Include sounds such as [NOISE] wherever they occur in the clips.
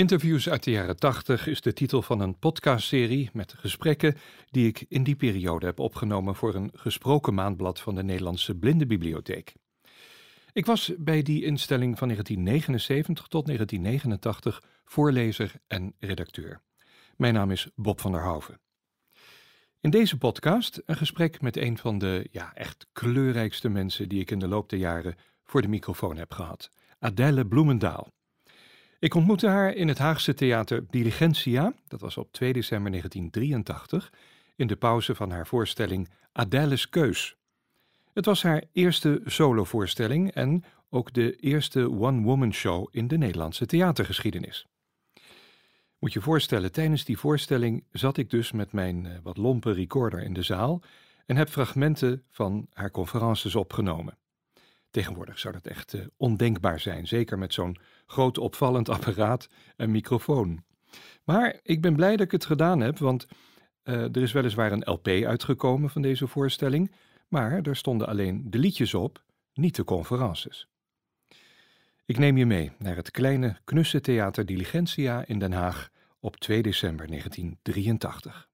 Interviews uit de jaren 80 is de titel van een podcastserie met gesprekken die ik in die periode heb opgenomen voor een gesproken maandblad van de Nederlandse Blindenbibliotheek. Ik was bij die instelling van 1979 tot 1989 voorlezer en redacteur. Mijn naam is Bob van der Hoven. In deze podcast een gesprek met een van de ja, echt kleurrijkste mensen die ik in de loop der jaren voor de microfoon heb gehad, Adèle Bloemendaal. Ik ontmoette haar in het Haagse theater Diligentia, dat was op 2 december 1983, in de pauze van haar voorstelling Adèle's Keus. Het was haar eerste solovoorstelling en ook de eerste one-woman show in de Nederlandse theatergeschiedenis. Moet je voorstellen, tijdens die voorstelling zat ik dus met mijn eh, wat lompe recorder in de zaal en heb fragmenten van haar conferences opgenomen. Tegenwoordig zou dat echt uh, ondenkbaar zijn, zeker met zo'n groot opvallend [LAUGHS] apparaat en microfoon. Maar ik ben blij dat ik het gedaan heb, want uh, er is weliswaar een LP uitgekomen van deze voorstelling, maar er stonden alleen de liedjes op, niet de conferences. Ik neem je mee naar het kleine knusse theater Diligentia in Den Haag op 2 december 1983.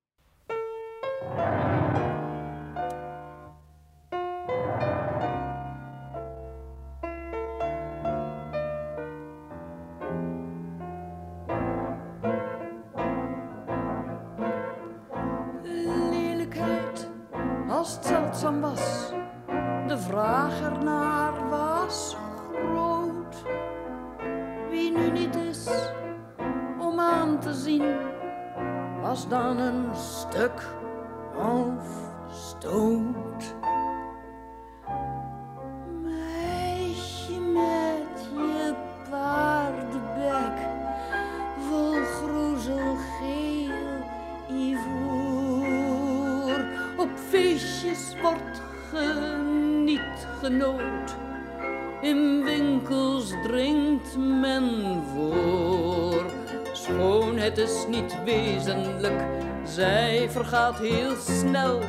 Schoonheid is niet wezenlijk, zij vergaat heel snel.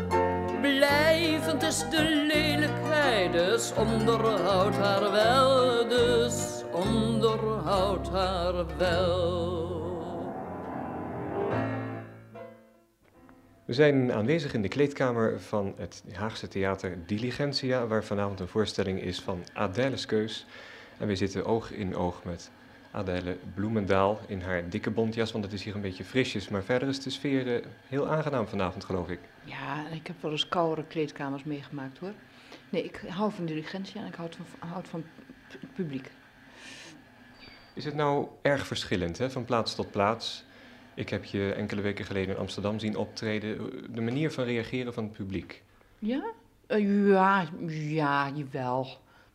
Blijvend is de lelijkheid, dus onderhoud haar wel, dus onderhoud haar wel. We zijn aanwezig in de kleedkamer van het Haagse theater Diligentia, waar vanavond een voorstelling is van Adèle's Keus. En we zitten oog in oog met Adèle Bloemendaal in haar dikke bontjas, want het is hier een beetje frisjes. Maar verder is de sfeer eh, heel aangenaam vanavond, geloof ik. Ja, ik heb wel eens koudere kleedkamers meegemaakt hoor. Nee, ik hou van diligentie en ik houd van, houd van het publiek. Is het nou erg verschillend, hè, van plaats tot plaats? Ik heb je enkele weken geleden in Amsterdam zien optreden. De manier van reageren van het publiek. Ja? Eh, ja, ja, jawel.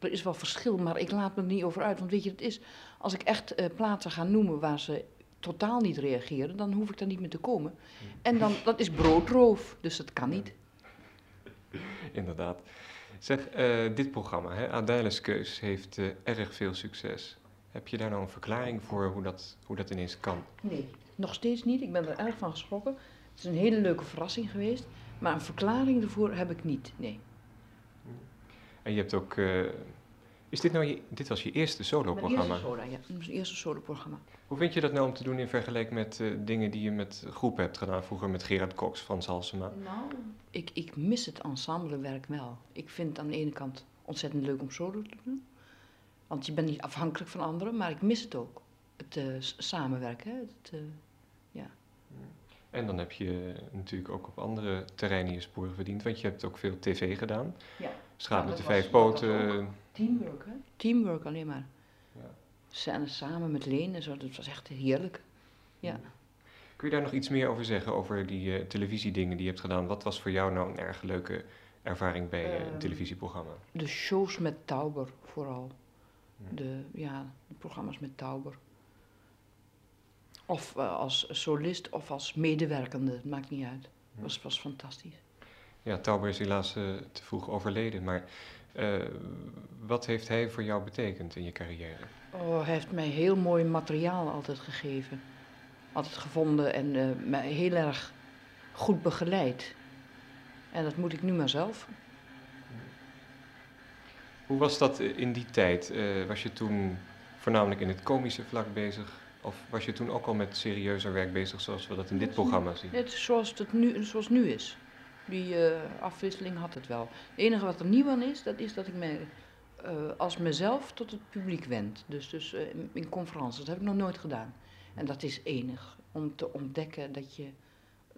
Er is wel verschil, maar ik laat me er niet over uit. Want weet je, het is, als ik echt eh, plaatsen ga noemen waar ze totaal niet reageren, dan hoef ik daar niet meer te komen. En dan, dat is broodroof, dus dat kan niet. [LAUGHS] Inderdaad. Zeg, eh, dit programma, hè, Adèle's Keus, heeft eh, erg veel succes. Heb je daar nou een verklaring voor hoe dat, hoe dat ineens kan? Nee, nog steeds niet. Ik ben er erg van geschrokken. Het is een hele leuke verrassing geweest. Maar een verklaring ervoor heb ik niet, nee. En je hebt ook. eh, is dit nou je, dit was je eerste Mijn solo-programma? eerste soda, ja. Mijn eerste solo-programma. Hoe vind je dat nou om te doen in vergelijking met eh, dingen die je met groepen hebt gedaan? Vroeger met Gerard Cox van Salsema. Nou, ik, ik mis het ensemblewerk wel. Ik vind het aan de ene kant ontzettend leuk om solo te doen. Want je bent niet afhankelijk van anderen, maar ik mis het ook. Het eh, samenwerken, hè. Het, eh, En dan heb je natuurlijk ook op andere terreinen je sporen verdiend, want je hebt ook veel tv gedaan. Ja. Schaap met de vijf poten. teamwork, hè? Teamwork alleen maar. Ja. Samen met Leen en zo, dat was echt heerlijk. Ja. Kun je daar nog iets meer over zeggen, over die eh, televisiedingen die je hebt gedaan? Wat was voor jou nou een erg leuke ervaring bij eh, een Ehm, televisieprogramma? De shows met Tauber vooral. Ja. De, ja, de programma's met Tauber. Of eh, als solist of als medewerkende, het maakt niet uit. Ja. was, was fantastisch. Ja, Tauber is helaas eh, te vroeg overleden, maar eh, wat heeft hij voor jou betekend in je carrière? Oh, hij heeft mij heel mooi materiaal altijd gegeven. Altijd gevonden en eh, mij heel erg goed begeleid. En dat moet ik nu maar zelf. Hoe was dat in die tijd? Was je toen voornamelijk in het komische vlak bezig? Of was je toen ook al met serieuzer werk bezig zoals we dat in dit programma zien? Is zoals het nu, zoals het nu is. Die eh, afwisseling had het wel. Het enige wat er nieuw aan is, dat is dat ik mij eh, als mezelf tot het publiek wend. Dus, dus eh, in, conferenties. Dat heb ik nog nooit gedaan. En dat is enig. Om te ontdekken dat je.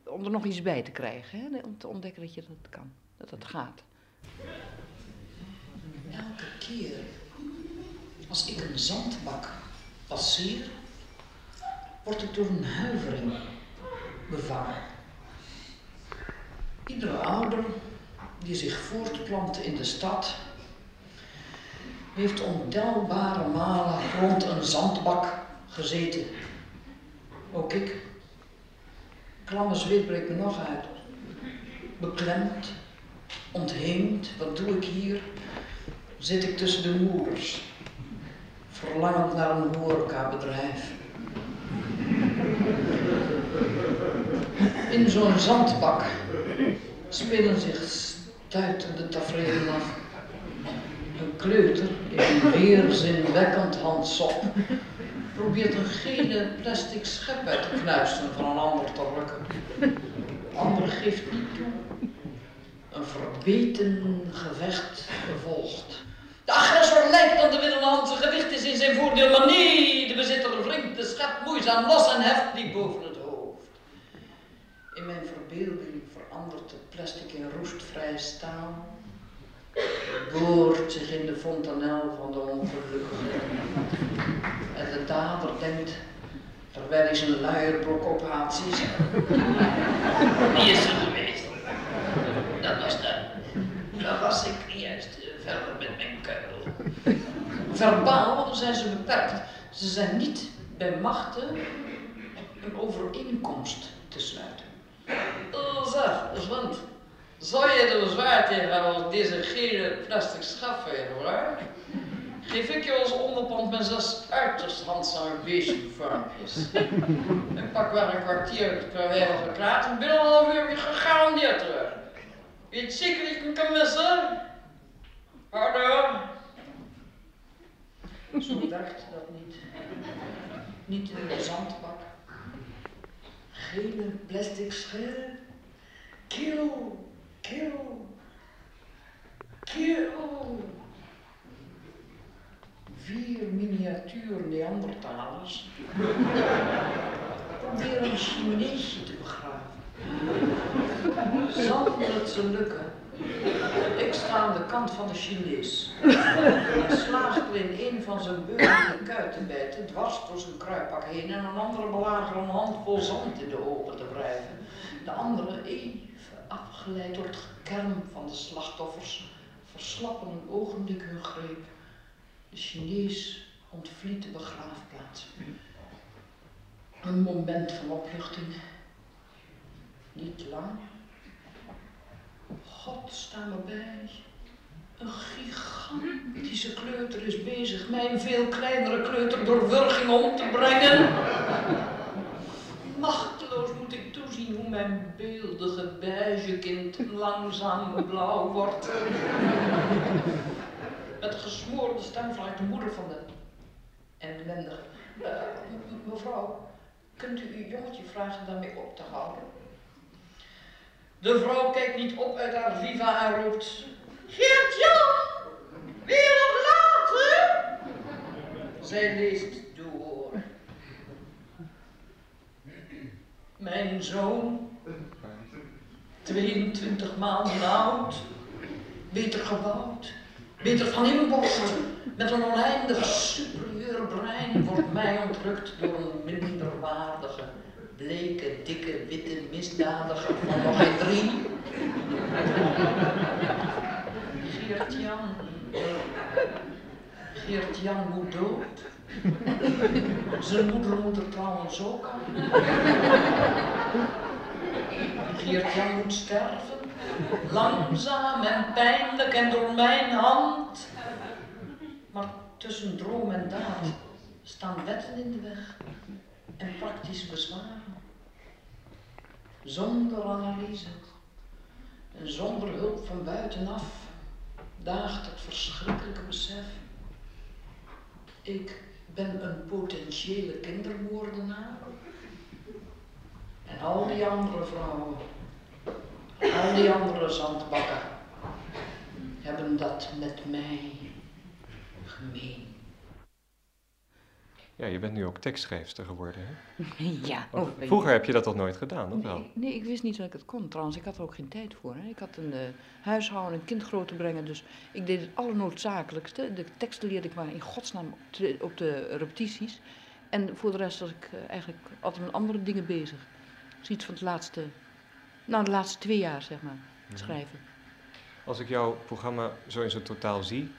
Om er nog iets bij te krijgen. Hè? Om te ontdekken dat je dat kan. Dat dat gaat. Elke keer als ik een zandbak passeer, word ik door een huivering bevangen. Iedere ouder die zich voortplant in de stad, heeft ontelbare malen rond een zandbak gezeten. Ook ik. Klamme zweet breekt me nog uit. Beklemd, ontheemd, wat doe ik hier? Zit ik tussen de moeders, verlangend naar een horecabedrijf. In zo'n zandbak spelen zich stuitende tafereelen af. Een kleuter in een weerzinwekkend handsop probeert een gele plastic schep uit te knuisten van een ander te rukken. De ander geeft niet toe. Een verbeten gevecht volgt. De agressor lijkt aan de zijn gewicht is in zijn voordeel, maar nee, de bezitter wringt de schep moeizaam los en heft die boven het hoofd. In mijn verbeelding verandert het plastic in roestvrij staal, boort zich in de fontanel van de ongelukkige. En de dader denkt, terwijl hij zijn luierblok ophaalt, zie je, wie is er geweest? Dat was dat. Dat was ik juist eh, verder met mijn kuil. Verbaal zijn ze beperkt. Ze zijn niet bij machten een overeenkomst te sluiten. Zeg, Svend. Zou je er bezwaar tegen hebben als deze gele plastic schafveer, hoor? Geef ik je als onderpand met zes uiterst handzame beestjevormpjes. Ik pak wel een kwartier per week geklaard en binnen een half uur weer gegarandeerd terug. Weet je zeker dat ik kan missen? Hallo? Zo werkt dat niet. Niet in de zandbak. Gele plastic schil. Kill, kill, kill. Vier miniatuur Neandertalers proberen een Chineesje te begraven. Zal het ze lukken? Ik sta aan de kant van de Chinees. Hij slaagt er in een van zijn beurende kuiten bijten, dwars door zijn kruipak heen en een andere belager een handvol zand in de ogen te wrijven. De andere, even afgeleid door het gekerm van de slachtoffers, verslappen een ogenblik hun greep. De Chinees ontvliet de begraafplaats. Een moment van opluchting. Niet lang. God, sta me bij. Een gigantische kleuter is bezig mijn veel kleinere kleuter door wurging om te brengen. Machteloos moet ik toezien hoe mijn beeldige beige kind langzaam blauw wordt. Met gesmoorde stem vraagt de moeder van de ellendige. Uh, mevrouw, kunt u uw jongetje vragen daarmee op te houden? De vrouw kijkt niet op uit haar viva en roept... Geert-Jan, weer nog later? Zij leest door. Mijn zoon, 22 maanden oud, beter gebouwd, beter van inborst, met een oneindig superieur brein, wordt mij ontrukt door een minderwaardige bleke, dikke, witte misdadiger van nog geen drie. Geert-Jan. Geert-Jan moet dood. Zijn moeder moet er trouwens ook aan. Geert-Jan moet sterven. Langzaam en pijnlijk en door mijn hand. Maar tussen droom en daad staan wetten in de weg en praktisch bezwaren. Zonder analyse en zonder hulp van buitenaf daagt het verschrikkelijke besef. Ik ben een potentiële kindermoordenaar. En al die andere vrouwen, al die andere zandbakken, hebben dat met mij gemeen. Ja, je bent nu ook tekstschrijfster geworden, hè? [LAUGHS] Ja. Oh, vroeger heb je dat toch nooit gedaan, of wel? Nee, nee, ik wist niet dat ik het kon. Trouwens, ik had er ook geen tijd voor. Hè. Ik had een uh, huishouden, een kind groot te brengen. Dus ik deed het allernoodzakelijkste. De teksten leerde ik maar in godsnaam op de, op de repetities. En voor de rest was ik uh, eigenlijk altijd met andere dingen bezig. Zoiets van het laatste, nou de laatste twee jaar zeg maar, schrijven. Als ik jouw programma zo in zijn totaal zie,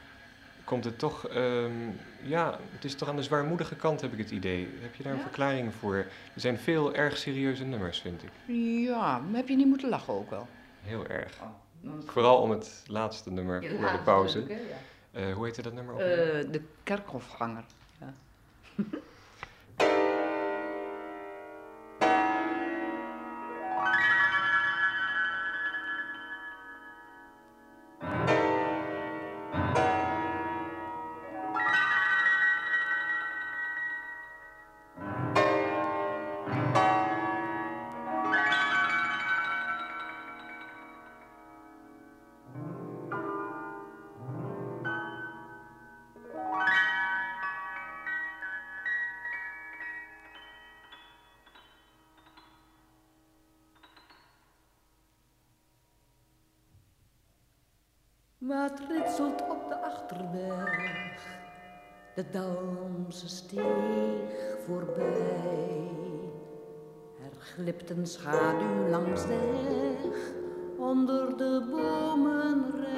komt het toch, um, ja, het is toch aan de zwaarmoedige kant heb ik het idee. Heb je daar een Ja? verklaring voor? Er zijn veel erg serieuze nummers, vind ik. Ja, maar heb je niet moeten lachen ook wel? Heel erg. Oh, Vooral om het laatste nummer voor de pauze. Ja. Eh, hoe heette dat nummer ook? Eh, de kerkhofganger. Ja. Wat ritselt op de achterberg, de Dalmse steeg voorbij. Er glipt een schaduw langs de weg, onder de bomenrij.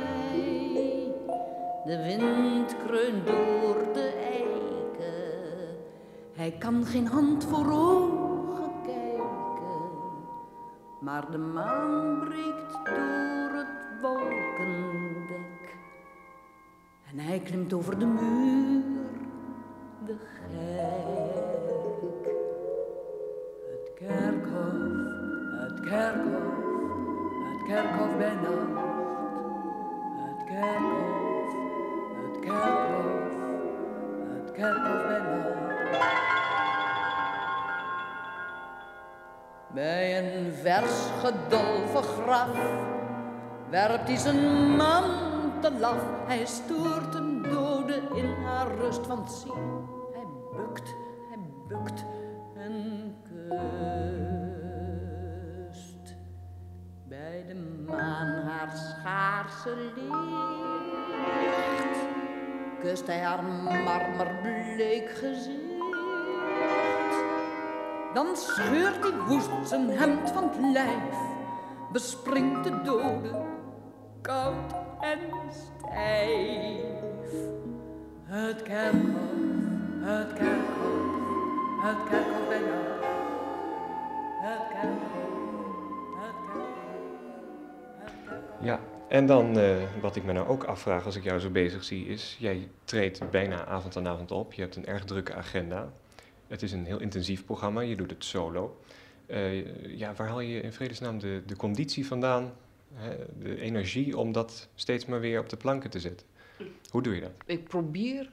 De wind kreunt door de eiken, hij kan geen hand voor ogen kijken. Maar de maan breekt door het wolkendek. En hij klimt over de muur, de gek. Het kerkhof, het kerkhof, het kerkhof bij nacht. Het kerkhof, het kerkhof, het kerkhof bij nacht. Bij een vers gedolven graf werpt hij zijn Hij stoort een dode in haar rust, want zie, hij bukt, hij bukt en kust. Bij de maan haar schaarse licht, kust hij haar marmerbleek gezicht. Dan scheurt hij woest zijn hemd van het lijf, bespringt de dode, koud en. Het kerkhof, het kerkhof, het kerkhof nacht. Het kerkhof, het kerkhof. Ja, en dan eh, wat ik me nou ook afvraag als ik jou zo bezig zie is, jij treedt bijna avond aan avond op, je hebt een erg drukke agenda. Het is een heel intensief programma, je doet het solo. Eh, ja, waar haal je in vredesnaam de, de conditie vandaan, de energie om dat steeds maar weer op de planken te zetten? Hoe doe je dat? Ik probeer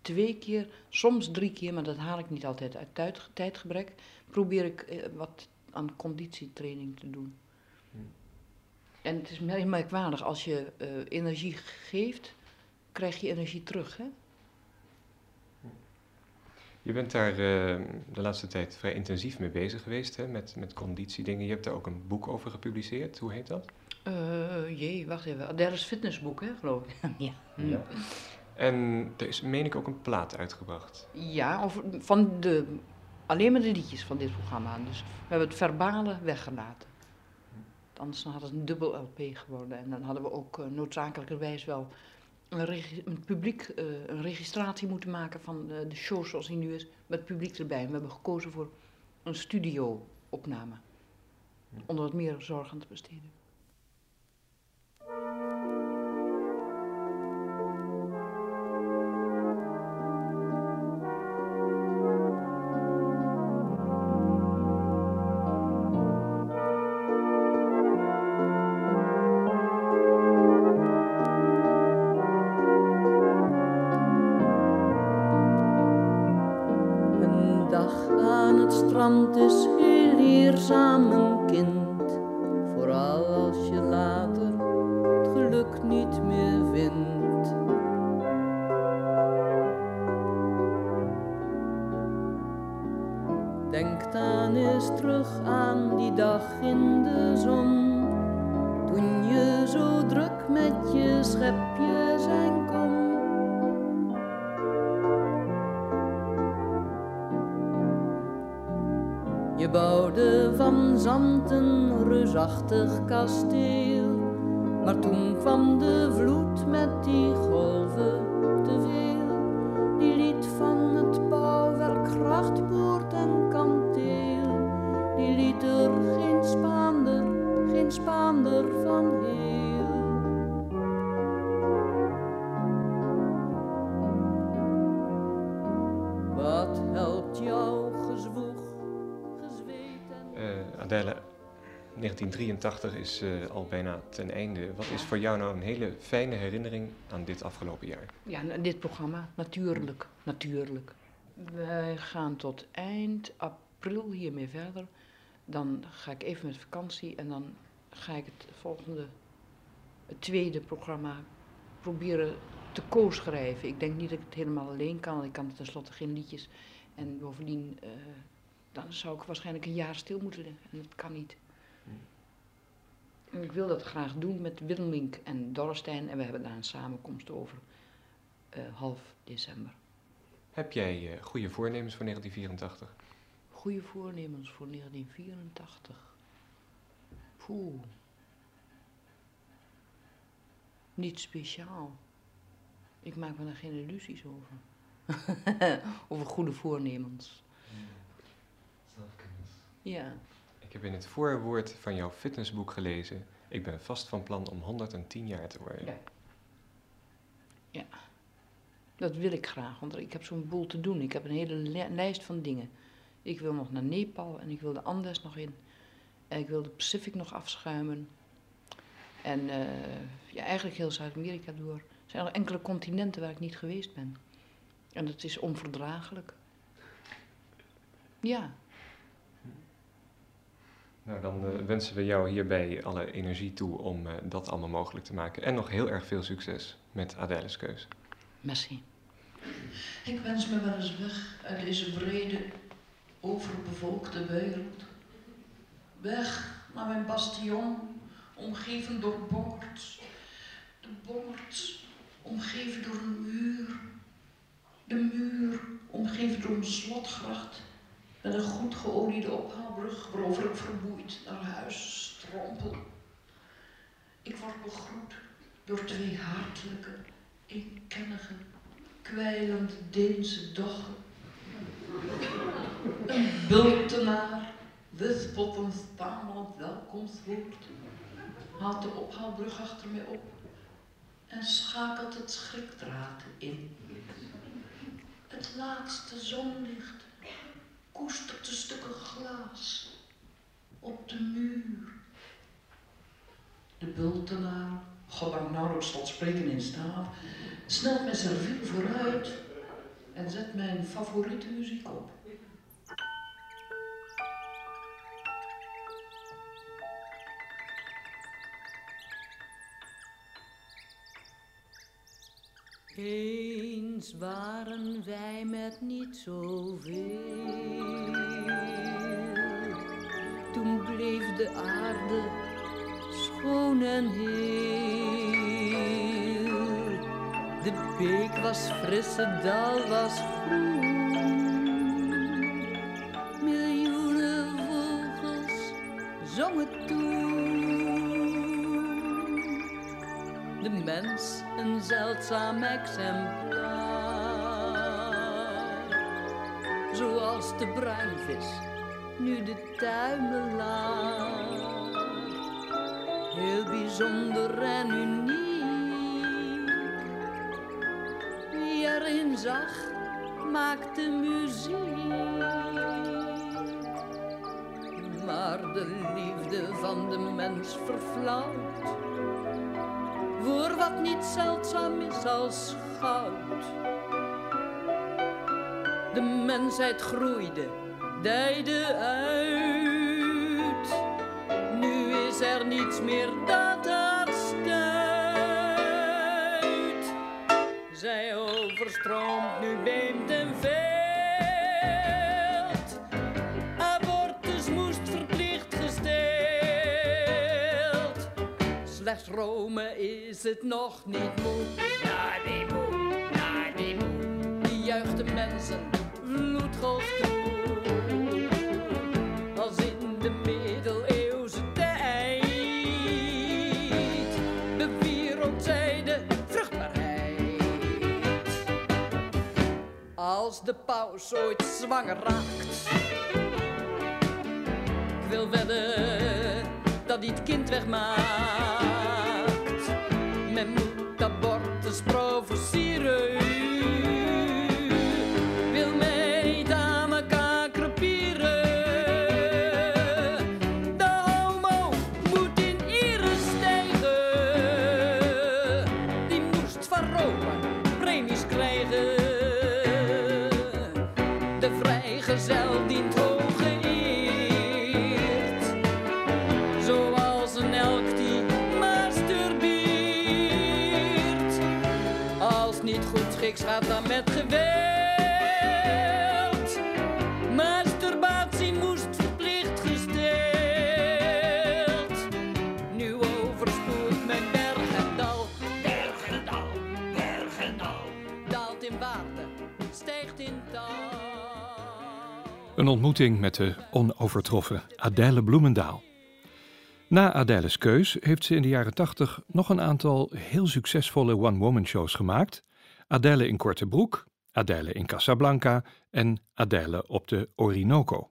twee keer, soms drie keer, maar dat haal ik niet altijd uit tijd, tijdgebrek, probeer ik eh, wat aan conditietraining te doen. En het is merkwaardig, als je eh, energie geeft, krijg je energie terug. Hè? Je bent daar eh, de laatste tijd vrij intensief mee bezig geweest, hè, met, met conditiedingen. Je hebt daar ook een boek over gepubliceerd. Hoe heet dat? Eh, jee, wacht even. Daar is fitnessboek, hè, geloof ik. [LAUGHS] ja. Ja. En er is, meen ik, ook een plaat uitgebracht. Ja, over, van de, alleen maar de liedjes van dit programma. Dus we hebben het verbale weggelaten. Anders dan had het een dubbel LP geworden. En dan hadden we ook eh, noodzakelijkerwijs wel een, publiek, eh, een registratie moeten maken van de, de show zoals die nu is. Met publiek erbij. En we hebben gekozen voor een studio-opname. Om er wat meer zorg aan te besteden. Het strand is heel leerzaam een kind. Vooral als je later het geluk niet meer vindt. Denk dan eens terug aan die dag in de zon. Toen je zo druk met je schepje van zand een reusachtig kasteel. Maar toen kwam de vloed met die golven 1983 is eh, al bijna ten einde. Wat is voor jou nou een hele fijne herinnering aan dit afgelopen jaar? Ja, dit programma, natuurlijk, natuurlijk. Wij gaan tot eind april hiermee verder. Dan ga ik even met vakantie en dan ga ik het volgende, het tweede programma proberen te co-schrijven. Ik denk niet dat ik het helemaal alleen kan, ik kan tenslotte geen liedjes. En bovendien, eh, dan zou ik waarschijnlijk een jaar stil moeten liggen en dat kan niet. En ik wil dat graag doen met Wilmink en Dorrestein en we hebben daar een samenkomst over eh, half december. Heb jij eh, goede voornemens voor 1984? Goede voornemens voor 1984. Poeh. Niet speciaal. Ik maak me daar geen illusies over. [LAUGHS] over goede voornemens. Ja. Ik heb in het voorwoord van jouw fitnessboek gelezen. Ik ben vast van plan om 110 jaar te worden. Ja. Ja. Dat wil ik graag, want ik heb zo'n boel te doen. Ik heb een hele li- lijst van dingen. Ik wil nog naar Nepal en ik wil de Andes nog in. En ik wil de Pacific nog afschuimen. En eh, ja, eigenlijk heel Zuid-Amerika door. Er zijn nog enkele continenten waar ik niet geweest ben. En dat is onverdraaglijk. Ja, Nou, dan eh, wensen we jou hierbij alle energie toe om eh, dat allemaal mogelijk te maken. En nog heel erg veel succes met Adèle's Keus. merci. Ik wens me wel eens weg uit deze vrede, overbevolkte wereld. Weg naar mijn bastion, omgeven door bongers. De bongers, omgeven door een muur. De muur, omgeven door een slotgracht. Met een goed geoliede ophaalbrug waarover ik vermoeid naar huis strompel. Ik word begroet door twee hartelijke, eenkennige, kwijlend Deense doggen. Een bultenaar wispelt een stamelend welkomstwoord, haalt de ophaalbrug achter mij op en schakelt het schrikdraad in. Het laatste zonlicht koestert de stukken glas op de muur. De bultenaar, goddank nauwelijks tot spreken in staat, snelt mijn serviel vooruit en zet mijn favoriete muziek op. Waren wij met niet zoveel. Toen bleef de aarde schoon en heel. De beek was fris, het dal was groen. Zeldzaam exemplaar. Zoals de bruinvis, nu de tuimelaar. Heel bijzonder en uniek. Wie erin zag, maakte muziek. Maar de liefde van de mens verflauwt wat niet zeldzaam is als goud. De mensheid groeide, dijde uit. Nu is er niets meer dat Slechts Rome is het nog niet moe. Ja, die moe, ja, die moe. Die juicht de mensen vloedgolf toe. Als in de middeleeuwse tijd bewierookt zij de vruchtbaarheid. Als de paus ooit zwanger raakt, ik wil wedden dat hij het kind wegmaakt. and Een ontmoeting met de onovertroffen Adèle Bloemendaal. Na Adèle's keus heeft ze in de jaren 80 nog een aantal heel succesvolle one-woman shows gemaakt. Adèle in Korte Broek, Adèle in Casablanca en Adèle op de Orinoco.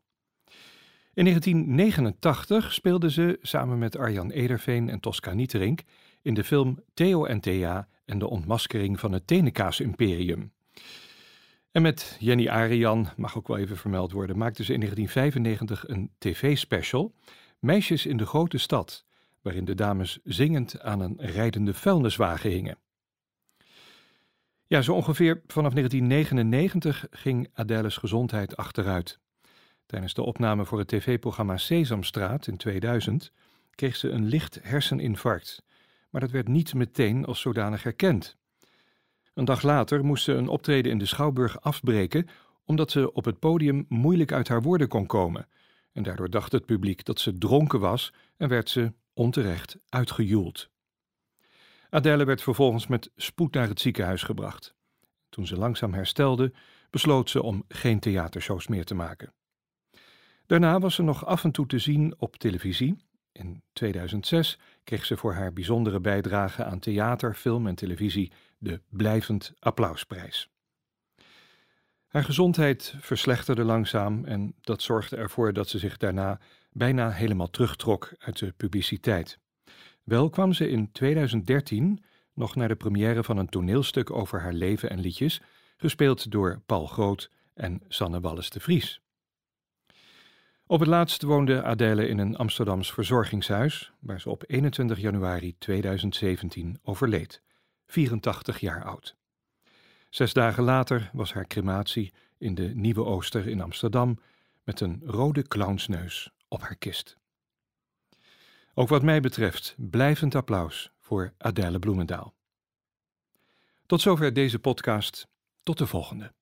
In 1989 speelde ze samen met Arjan Ederveen en Tosca Nieterink in de film Theo en Thea en de ontmaskering van het Tenenkaas-imperium. En met Jenny Arian, mag ook wel even vermeld worden, maakte ze in 1995 een tv-special, Meisjes in de grote stad, waarin de dames zingend aan een rijdende vuilniswagen hingen. Ja, zo ongeveer vanaf 1999 ging Adèle's gezondheid achteruit. Tijdens de opname voor het tv-programma Sesamstraat in 2000 kreeg ze een licht herseninfarct, maar dat werd niet meteen als zodanig herkend. Een dag later moest ze een optreden in de Schouwburg afbreken omdat ze op het podium moeilijk uit haar woorden kon komen. En daardoor dacht het publiek dat ze dronken was en werd ze onterecht uitgejoeld. Adèle werd vervolgens met spoed naar het ziekenhuis gebracht. Toen ze langzaam herstelde, besloot ze om geen theatershows meer te maken. Daarna was ze nog af en toe te zien op televisie. In 2006 kreeg ze voor haar bijzondere bijdrage aan theater, film en televisie de Blijvend Applausprijs. Haar gezondheid verslechterde langzaam en dat zorgde ervoor dat ze zich daarna bijna helemaal terugtrok uit de publiciteit. Wel kwam ze in 2013 nog naar de première van een toneelstuk over haar leven en liedjes, gespeeld door Paul Groot en Sanne Wallis de Vries. Op het laatst woonde Adèle in een Amsterdams verzorgingshuis, waar ze op 21 januari 2017 overleed, 84 jaar oud. Zes dagen later was haar crematie in de Nieuwe Ooster in Amsterdam met een rode clownsneus op haar kist. Ook wat mij betreft blijvend applaus voor Adèle Bloemendaal. Tot zover deze podcast. Tot de volgende.